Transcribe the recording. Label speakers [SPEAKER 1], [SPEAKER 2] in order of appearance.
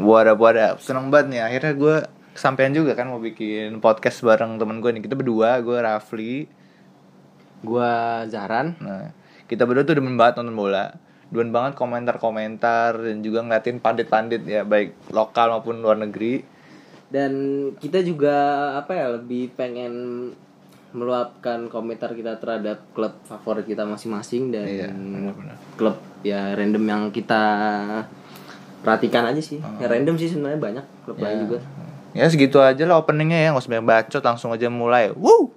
[SPEAKER 1] Wadah wadah seneng banget nih akhirnya gue kesampaian juga kan mau bikin podcast bareng temen gue nih kita berdua gue Rafli
[SPEAKER 2] Gua Zaran.
[SPEAKER 1] nah kita berdua tuh demen banget nonton bola demen banget komentar-komentar dan juga ngeliatin pandit-pandit ya baik lokal maupun luar negeri
[SPEAKER 2] Dan kita juga apa ya lebih pengen meluapkan komentar kita terhadap klub favorit kita masing-masing dan
[SPEAKER 1] Iya, benar-benar.
[SPEAKER 2] klub ya random yang kita perhatikan aja sih. Ya random sih sebenarnya banyak klub lain juga.
[SPEAKER 1] ya segitu aja lah openingnya ya nggak usah banyak bacot langsung aja mulai Woo!